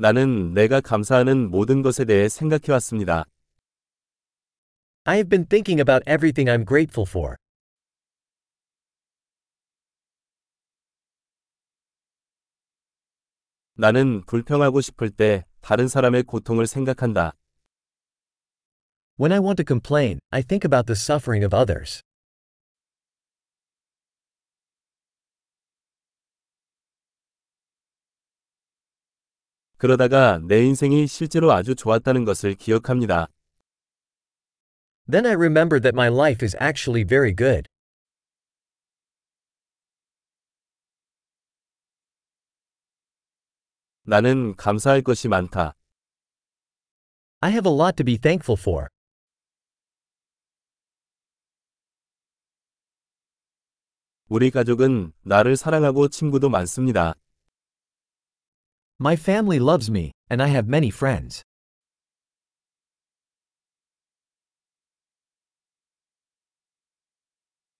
나는 내가 감사하는 모든 것에 대해 생각해 왔습니다. I have been thinking about everything I'm grateful for. 나는 불평하고 싶을 때 다른 사람의 고통을 생각한다. When I want to complain, I think about the suffering of others. 그러다가 내 인생이 실제로 아주 좋았다는 것을 기억합니다. Then I remember that my life is actually very good. 나는 감사할 것이 많다. I have a lot to be thankful for. 우리 가족은 나를 사랑하고 친구도 많습니다. My family loves me, and I have many friends.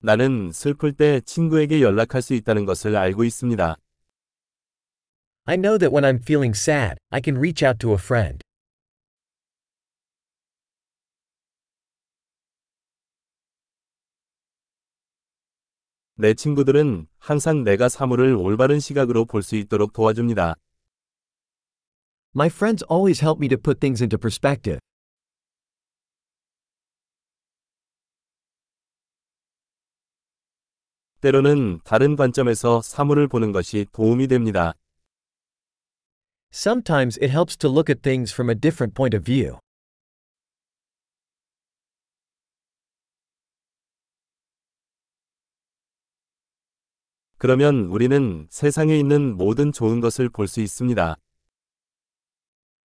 나는 슬플 때 친구에게 연락할 수 있다는 것을 알고 있습니다. I know that when I'm feeling sad, I can reach out to a friend. 내 친구들은 항상 내가 사물을 올바른 시각으로 볼 수 있도록 도와줍니다. My friends always help me to put things into perspective. 때로는 다른 관점에서 사물을 보는 것이 도움이 됩니다. Sometimes it helps to look at things from a different point of view. 그러면 우리는 세상에 있는 모든 좋은 것을 볼 수 있습니다.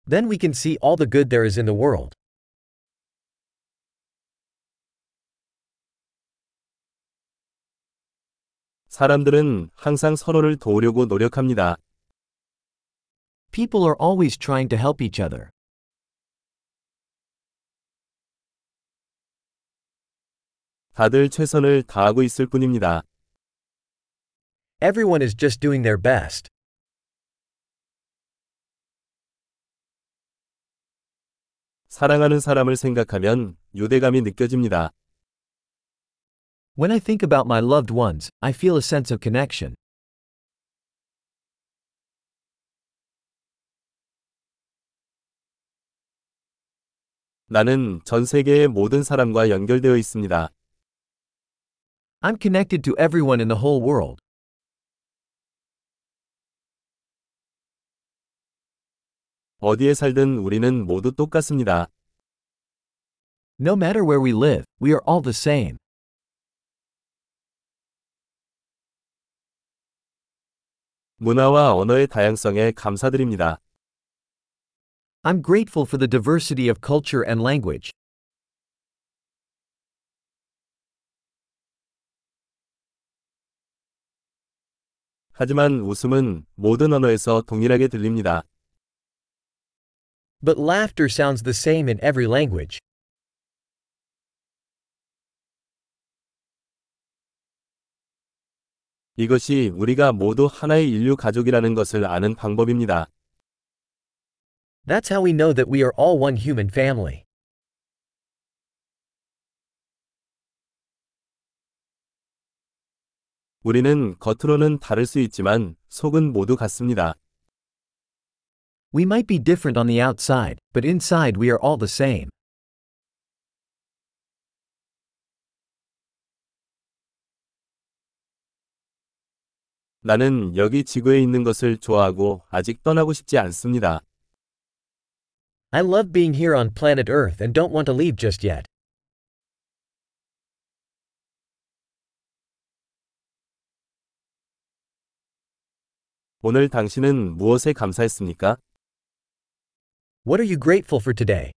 Then we can see all the good there is in the world. 사람들은 항상 서로를 도우려고 노력합니다. People are always trying to help each other. 다들 최선을 다하고 있을 뿐입니다. Everyone is just doing their best. 사랑하는 사람을 생각하면 유대감이 느껴집니다. When I think about my loved ones, I feel a sense of connection. 나는 전 세계의 모든 사람과 연결되어 있습니다. I'm connected to everyone in the whole world. 어디에 살든 우리는 모두 똑같습니다. No matter where we live, we are all the same. 문화와 언어의 다양성에 감사드립니다. I'm grateful for the diversity of culture and language. 하지만 웃음은 모든 언어에서 동일하게 들립니다. But laughter sounds the same in every language. 이것이 우리가 모두 하나의 인류 가족이라는 것을 아는 방법입니다. That's how we know that we are all one human family. 우리는 겉으로는 다를 수 있지만 속은 모두 같습니다. We might be different on the outside, but inside we are all the same. 나는 여기 지구에 있는 것을 좋아하고 아직 떠나고 싶지 않습니다. I love being here on planet Earth and don't want to leave just yet. 오늘 당신은 무엇에 감사했습니까? What are you grateful for today?